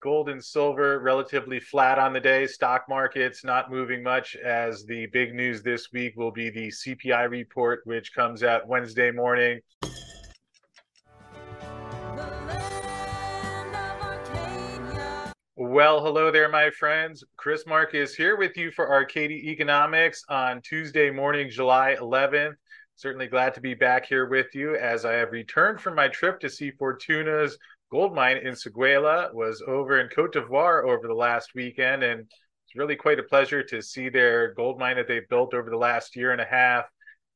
Gold and silver relatively flat on the day. Stock markets not moving much as the big news this week will be the CPI report, which comes out Wednesday morning. Well, hello there, my friends. Chris Marcus here with you for Arcadia Economics on Tuesday morning, July 11th. Certainly glad to be back here with you as I have returned from my trip to see Fortuna's gold mine in Seguela was over in Cote d'Ivoire over the last weekend, and it's really quite a pleasure to see their gold mine that they've built over the last year and a half,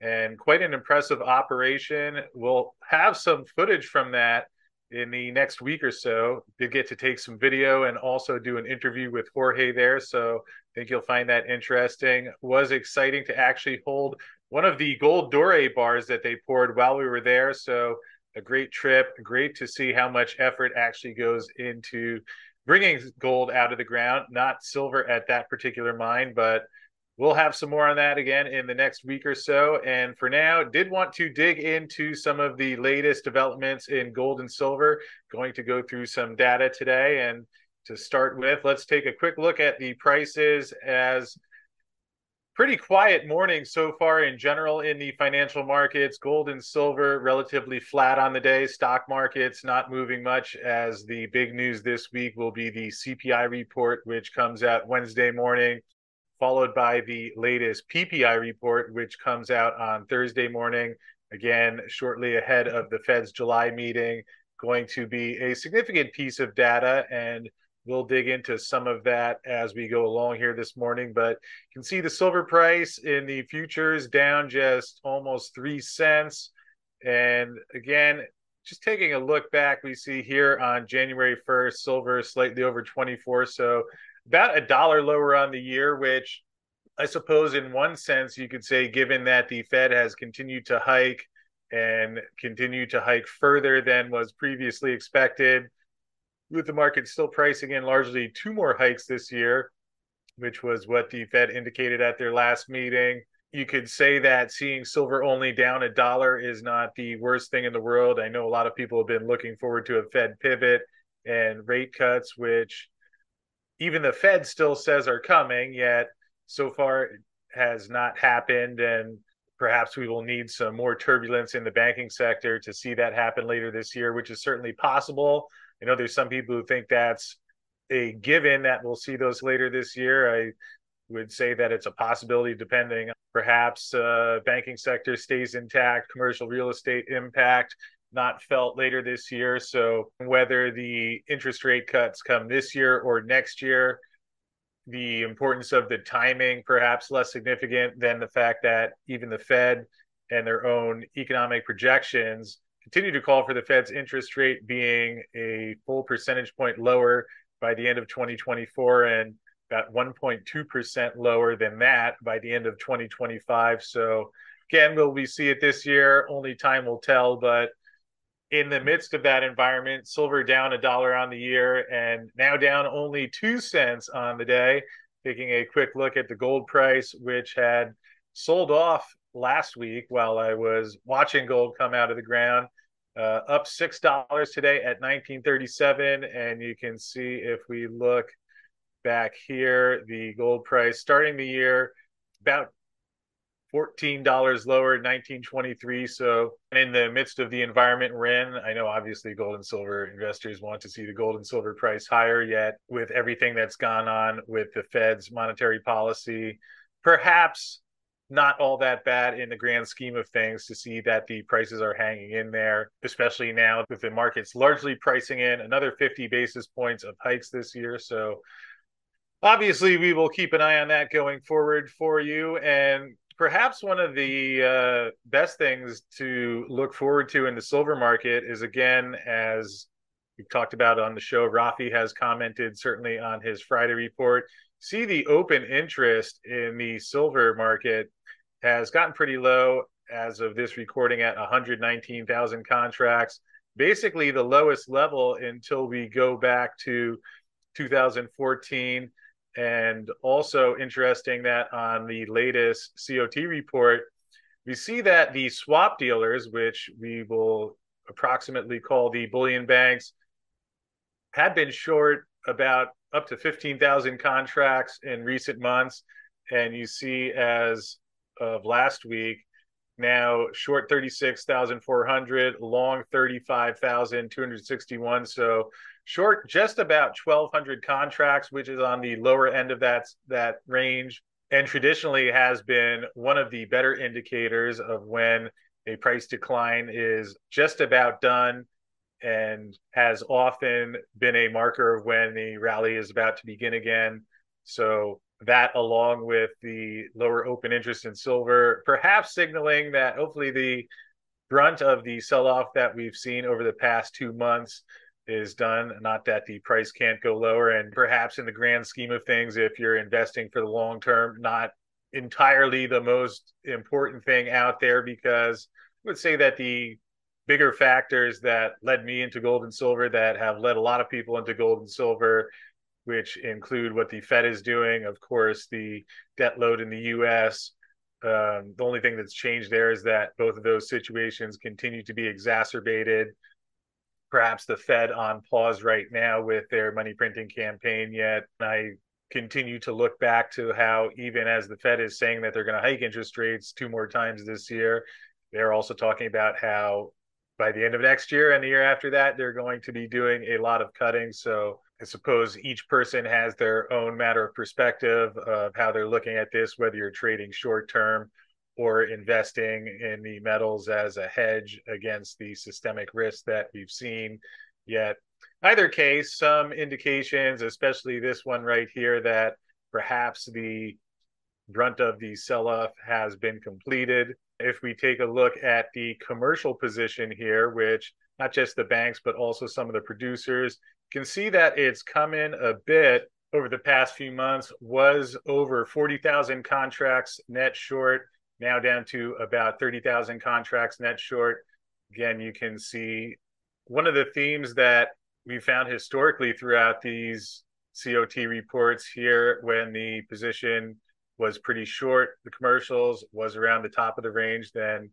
and quite an impressive operation. We'll have some footage from that in the next week or so. Did get to take some video and also do an interview with Jorge there, so I think you'll find that interesting. Was exciting to actually hold one of the gold doré bars that they poured while we were there, so a great trip. Great to see how much effort actually goes into bringing gold out of the ground, not silver at that particular mine, but we'll have some more on that again in the next week or so. And for now, did want to dig into some of the latest developments in gold and silver. Going to go through some data today. And to start with, let's take a quick look at the prices as pretty quiet morning so far in general in the financial markets. Gold and silver relatively flat on the day. Stock markets not moving much as the big news this week will be the CPI report, which comes out Wednesday morning, followed by the latest PPI report, which comes out on Thursday morning. Again, shortly ahead of the Fed's July meeting, going to be a significant piece of data and we'll dig into some of that as we go along here this morning. But you can see the silver price in the futures down just almost three cents. And again, just taking a look back, we see here on January 1st, silver slightly over 24. So about a dollar lower on the year, which I suppose in one sense you could say, given that the Fed has continued to hike and continue to hike further than was previously expected with the market still pricing in largely two more hikes this year, which was what the Fed indicated at their last meeting. You could say that seeing silver only down a dollar is not the worst thing in the world. I know a lot of people have been looking forward to a Fed pivot and rate cuts, which even the Fed still says are coming, yet so far has not happened. And perhaps we will need some more turbulence in the banking sector to see that happen later this year, which is certainly possible. I know there's some people who think that's a given that we'll see those later this year. I would say that it's a possibility depending perhaps uh, banking sector stays intact commercial real estate impact not felt later this year so whether the interest rate cuts come this year or next year the importance of the timing perhaps less significant than the fact that even the fed and their own economic projections continue to call for the Fed's interest rate being a full percentage point lower by the end of 2024 and about 1.2% lower than that by the end of 2025. So, again, will we see it this year? Only time will tell. But in the midst of that environment, silver down a dollar on the year and now down only two cents on the day. Taking a quick look at the gold price, which had sold off last week while I was watching gold come out of the ground. Uh, up six dollars today at 1937, and you can see if we look back here, the gold price starting the year about $14 lower in 1923 so in the midst of the environment we're in i know obviously gold and silver investors want to see the gold and silver price higher yet with everything that's gone on with the fed's monetary policy perhaps not all that bad in the grand scheme of things to see that the prices are hanging in there, especially now with the markets largely pricing in another 50 basis points of hikes this year. So obviously we will keep an eye on that going forward for you. And perhaps one of the uh, best things to look forward to in the silver market is again, as we talked about on the show, Rafi has commented certainly on his Friday report see the open interest in the silver market has gotten pretty low as of this recording at 119,000 contracts, basically the lowest level until we go back to 2014. And also interesting that on the latest COT report, we see that the swap dealers, which we will approximately call the bullion banks, had been short about up to 15,000 contracts in recent months. And you see, as of last week, now short 36,400, long 35,261. So short just about 1,200 contracts, which is on the lower end of that, that range. And traditionally has been one of the better indicators of when a price decline is just about done and has often been a marker of when the rally is about to begin again. So that along with the lower open interest in silver, perhaps signaling that hopefully the brunt of the sell-off that we've seen over the past two months is done. Not that the price can't go lower, and perhaps in the grand scheme of things, if you're investing for the long term, not entirely the most important thing out there because I would say that the bigger factors that led me into gold and silver that have led a lot of people into gold and silver which include what the Fed is doing, of course, the debt load in the US. Um, the only thing that's changed there is that both of those situations continue to be exacerbated. Perhaps the Fed on pause right now with their money printing campaign, yet I continue to look back to how, even as the Fed is saying that they're going to hike interest rates two more times this year, they're also talking about how by the end of next year and the year after that, they're going to be doing a lot of cutting. So I suppose each person has their own matter of perspective of how they're looking at this, whether you're trading short term or investing in the metals as a hedge against the systemic risk that we've seen. Yet, either case, some indications, especially this one right here, that perhaps the brunt of the sell off has been completed. If we take a look at the commercial position here, which not just the banks, but also some of the producers, can see that it's come in a bit over the past few months, was over 40,000 contracts net short, now down to about 30,000 contracts net short. Again, you can see one of the themes that we found historically throughout these COT reports here when the position was pretty short, the commercials was around the top of the range, then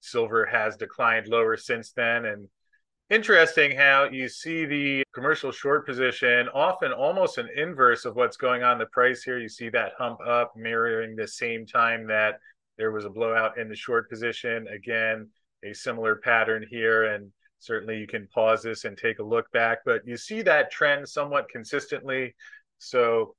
silver has declined lower since then. And interesting how you see the commercial short position often almost an inverse of what's going on the price here. You see that hump up mirroring the same time that there was a blowout in the short position. Again, a similar pattern here. And certainly you can pause this and take a look back, but you see that trend somewhat consistently. So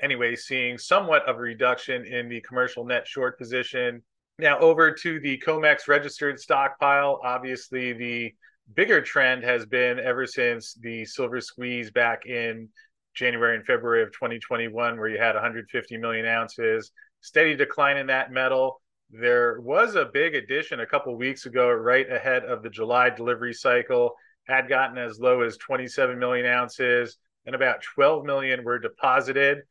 anyway, seeing somewhat of a reduction in the commercial net short position. Now over to the COMEX registered stockpile. Obviously, the bigger trend has been ever since the silver squeeze back in January and February of 2021, where you had 150 million ounces, steady decline in that metal. There was a big addition a couple weeks ago, right ahead of the July delivery cycle, had gotten as low as 27 million ounces, and about 12 million were deposited.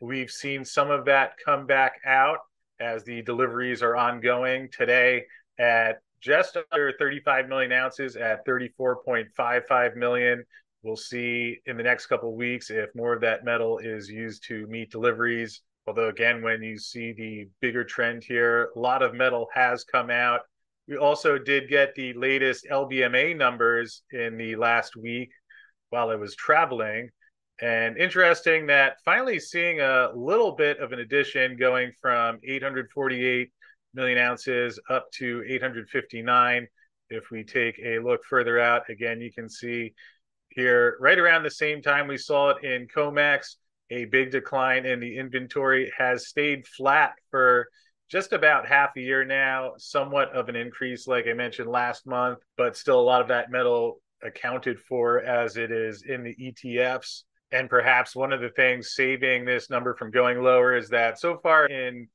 We've seen some of that come back out as the deliveries are ongoing today at just under 35 million ounces at 34.55 million. We'll see in the next couple weeks if more of that metal is used to meet deliveries. Although, again, when you see the bigger trend here, a lot of metal has come out. We also did get the latest LBMA numbers in the last week while I was traveling. And interesting that finally seeing a little bit of an addition going from 848 million ounces up to 859. If we take a look further out, again, you can see here right around the same time we saw it in COMEX, a big decline in the inventory has stayed flat for just about half a year now, somewhat of an increase, like I mentioned last month, but still a lot of that metal accounted for as it is in the ETFs. And perhaps one of the things saving this number from going lower is that so far in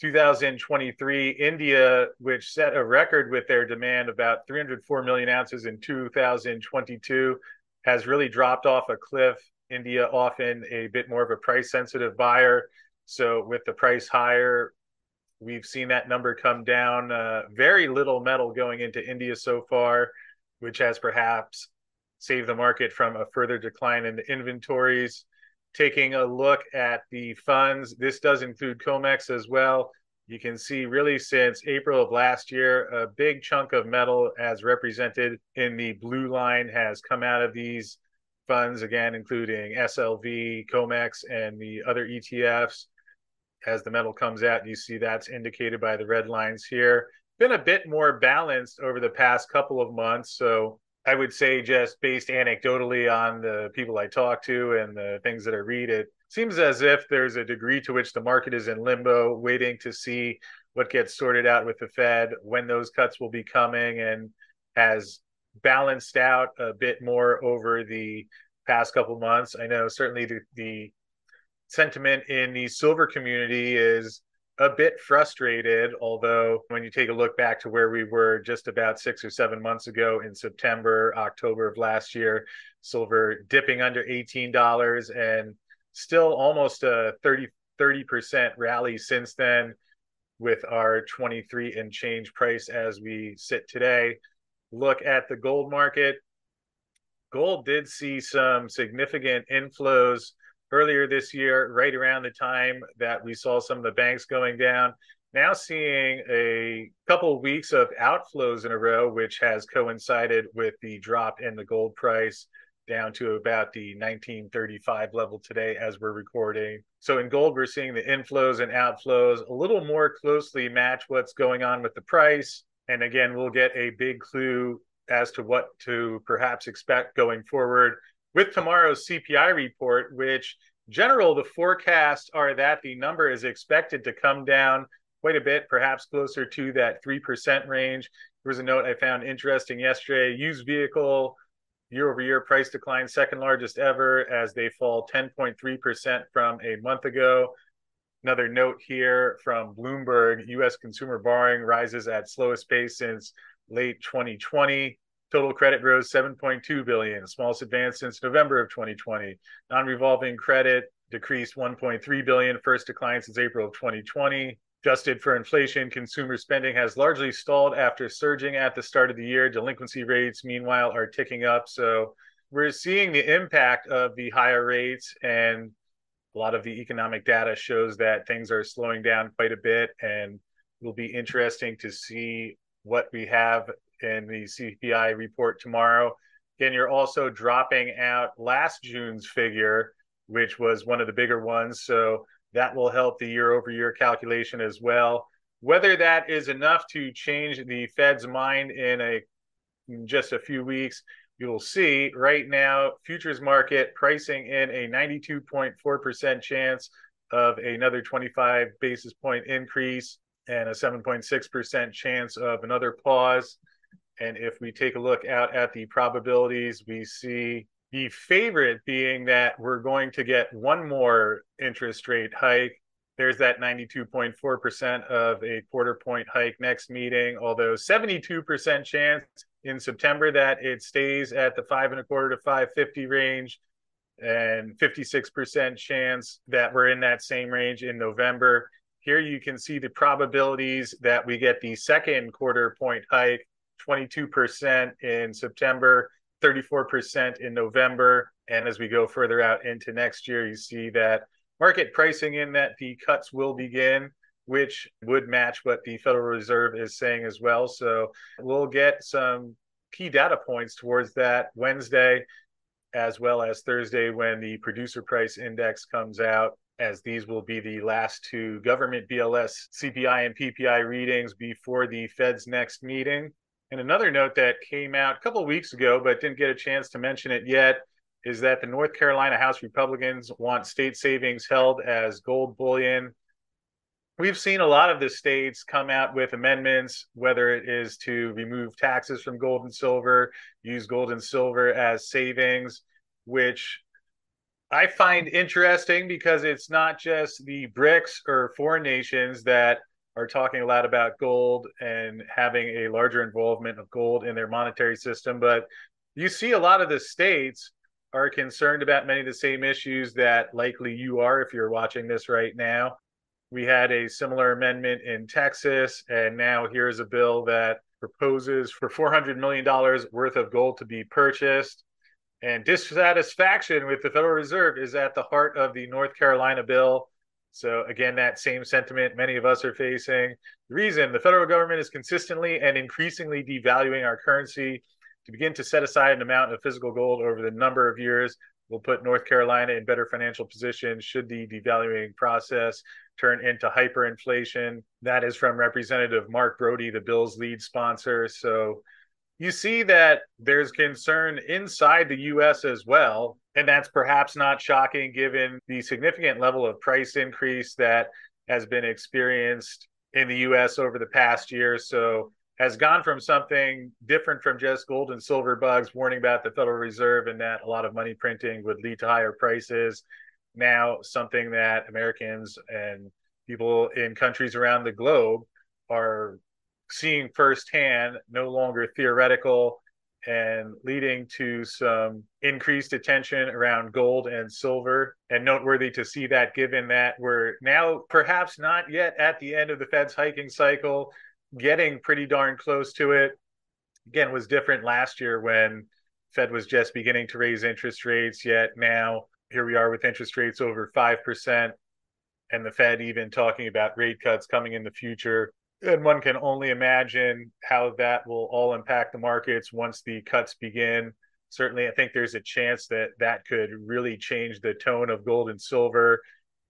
2023, India, which set a record with their demand about 304 million ounces in 2022, has really dropped off a cliff. India, often a bit more of a price sensitive buyer. So, with the price higher, we've seen that number come down. Uh, very little metal going into India so far, which has perhaps saved the market from a further decline in the inventories taking a look at the funds, this does include COMEX as well. You can see really since April of last year, a big chunk of metal as represented in the blue line has come out of these funds, again, including SLV, COMEX, and the other ETFs. As the metal comes out, you see that's indicated by the red lines here. Been a bit more balanced over the past couple of months. So I would say, just based anecdotally on the people I talk to and the things that I read, it seems as if there's a degree to which the market is in limbo, waiting to see what gets sorted out with the Fed, when those cuts will be coming, and has balanced out a bit more over the past couple months. I know certainly the, the sentiment in the silver community is a bit frustrated, although when you take a look back to where we were just about six or seven months ago in September, October of last year, silver dipping under $18 and still almost a 30, 30% rally since then with our 23 and change price as we sit today. Look at the gold market. Gold did see some significant inflows earlier this year, right around the time that we saw some of the banks going down. Now seeing a couple weeks of outflows in a row, which has coincided with the drop in the gold price down to about the 1935 level today as we're recording. So in gold, we're seeing the inflows and outflows a little more closely match what's going on with the price. And again, we'll get a big clue as to what to perhaps expect going forward with tomorrow's CPI report, which general the forecasts are that the number is expected to come down quite a bit, perhaps closer to that 3% range. There was a note I found interesting yesterday. Used vehicle year over year price decline, second largest ever, as they fall 10.3% from a month ago. Another note here from Bloomberg US consumer borrowing rises at slowest pace since late 2020. Total credit grows 7.2 billion, smallest advance since November of 2020. Non-revolving credit decreased 1.3 billion, first decline since April of 2020. Adjusted for inflation, consumer spending has largely stalled after surging at the start of the year. Delinquency rates, meanwhile, are ticking up. So we're seeing the impact of the higher rates, and a lot of the economic data shows that things are slowing down quite a bit. And it will be interesting to see what we have in the CPI report tomorrow. Again, you're also dropping out last June's figure, which was one of the bigger ones. So that will help the year over year calculation as well. Whether that is enough to change the Fed's mind in a in just a few weeks, you will see. Right now, futures market pricing in a 92.4% chance of another 25 basis point increase and a 7.6% chance of another pause. And if we take a look out at the probabilities, we see the favorite being that we're going to get one more interest rate hike. There's that 92.4% of a quarter point hike next meeting, although 72% chance in September that it stays at the five and a quarter to 550 range, and 56% chance that we're in that same range in November. Here you can see the probabilities that we get the second quarter point hike 22% in September, 34% in November. And as we go further out into next year, you see that market pricing in that the cuts will begin, which would match what the Federal Reserve is saying as well. So we'll get some key data points towards that Wednesday, as well as Thursday when the producer price index comes out, as these will be the last two government BLS CPI and PPI readings before the Fed's next meeting. And another note that came out a couple of weeks ago, but didn't get a chance to mention it yet, is that the North Carolina House Republicans want state savings held as gold bullion. We've seen a lot of the states come out with amendments, whether it is to remove taxes from gold and silver, use gold and silver as savings, which I find interesting because it's not just the BRICS or foreign nations that are talking a lot about gold and having a larger involvement of gold in their monetary system. But you see a lot of the states are concerned about many of the same issues that likely you are if you're watching this right now. We had a similar amendment in Texas, and now here's a bill that proposes for $400 million worth of gold to be purchased. And dissatisfaction with the Federal Reserve is at the heart of the North Carolina bill so again, that same sentiment many of us are facing. The reason the federal government is consistently and increasingly devaluing our currency to begin to set aside an amount of physical gold over the number of years will put North Carolina in better financial position should the devaluing process turn into hyperinflation. That is from Representative Mark Brody, the bill's lead sponsor. So you see that there's concern inside the US as well. And that's perhaps not shocking given the significant level of price increase that has been experienced in the US over the past year. So has gone from something different from just gold and silver bugs warning about the Federal Reserve and that a lot of money printing would lead to higher prices. Now, something that Americans and people in countries around the globe are seeing firsthand, no longer theoretical, and leading to some increased attention around gold and silver. And noteworthy to see that given that we're now perhaps not yet at the end of the Fed's hiking cycle getting pretty darn close to it. Again, was different last year when Fed was just beginning to raise interest rates, yet now here we are with interest rates over 5% and the Fed even talking about rate cuts coming in the future. And one can only imagine how that will all impact the markets once the cuts begin. Certainly, I think there's a chance that that could really change the tone of gold and silver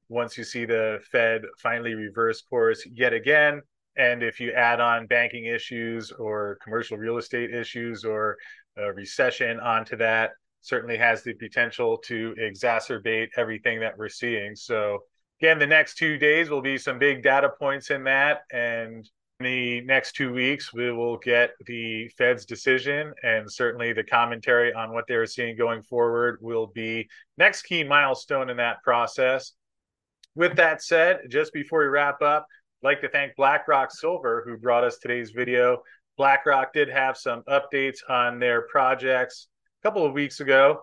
once you see the Fed finally reverse course yet again. And if you add on banking issues or commercial real estate issues or a recession onto that, certainly has the potential to exacerbate everything that we're seeing. So, again, the next two days will be some big data points in that. And the next two weeks, we will get the Fed's decision and certainly the commentary on what they're seeing going forward will be next key milestone in that process. With that said, just before we wrap up, like to thank BlackRock Silver, who brought us today's video. BlackRock did have some updates on their projects a couple of weeks ago.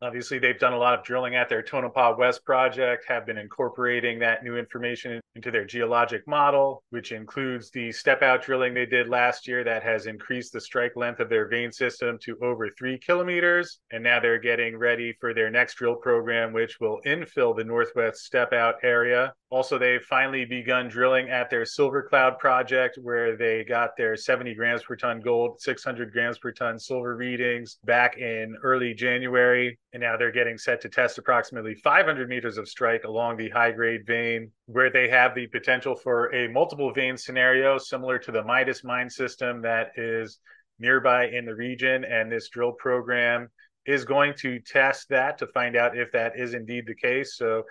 Obviously, they've done a lot of drilling at their Tonopah West project, have been incorporating that new information into their geologic model, which includes the step out drilling they did last year that has increased the strike length of their vein system to over three kilometers. And now they're getting ready for their next drill program, which will infill the northwest step out area. Also, they've finally begun drilling at their Silver Cloud project, where they got their 70 grams per ton gold, 600 grams per ton silver readings back in early January. And now they're getting set to test approximately 500 meters of strike along the high grade vein, where they have the potential for a multiple vein scenario similar to the Midas mine system that is nearby in the region. And this drill program is going to test that to find out if that is indeed the case. So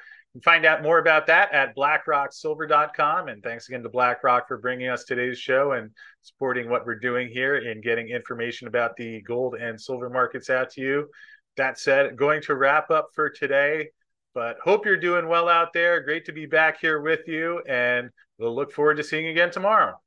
find out more about that at blackrocksilver.com. And thanks again to BlackRock for bringing us today's show and supporting what we're doing here and getting information about the gold and silver markets out to you. That said, going to wrap up for today, but hope you're doing well out there. Great to be back here with you, and we'll look forward to seeing you again tomorrow.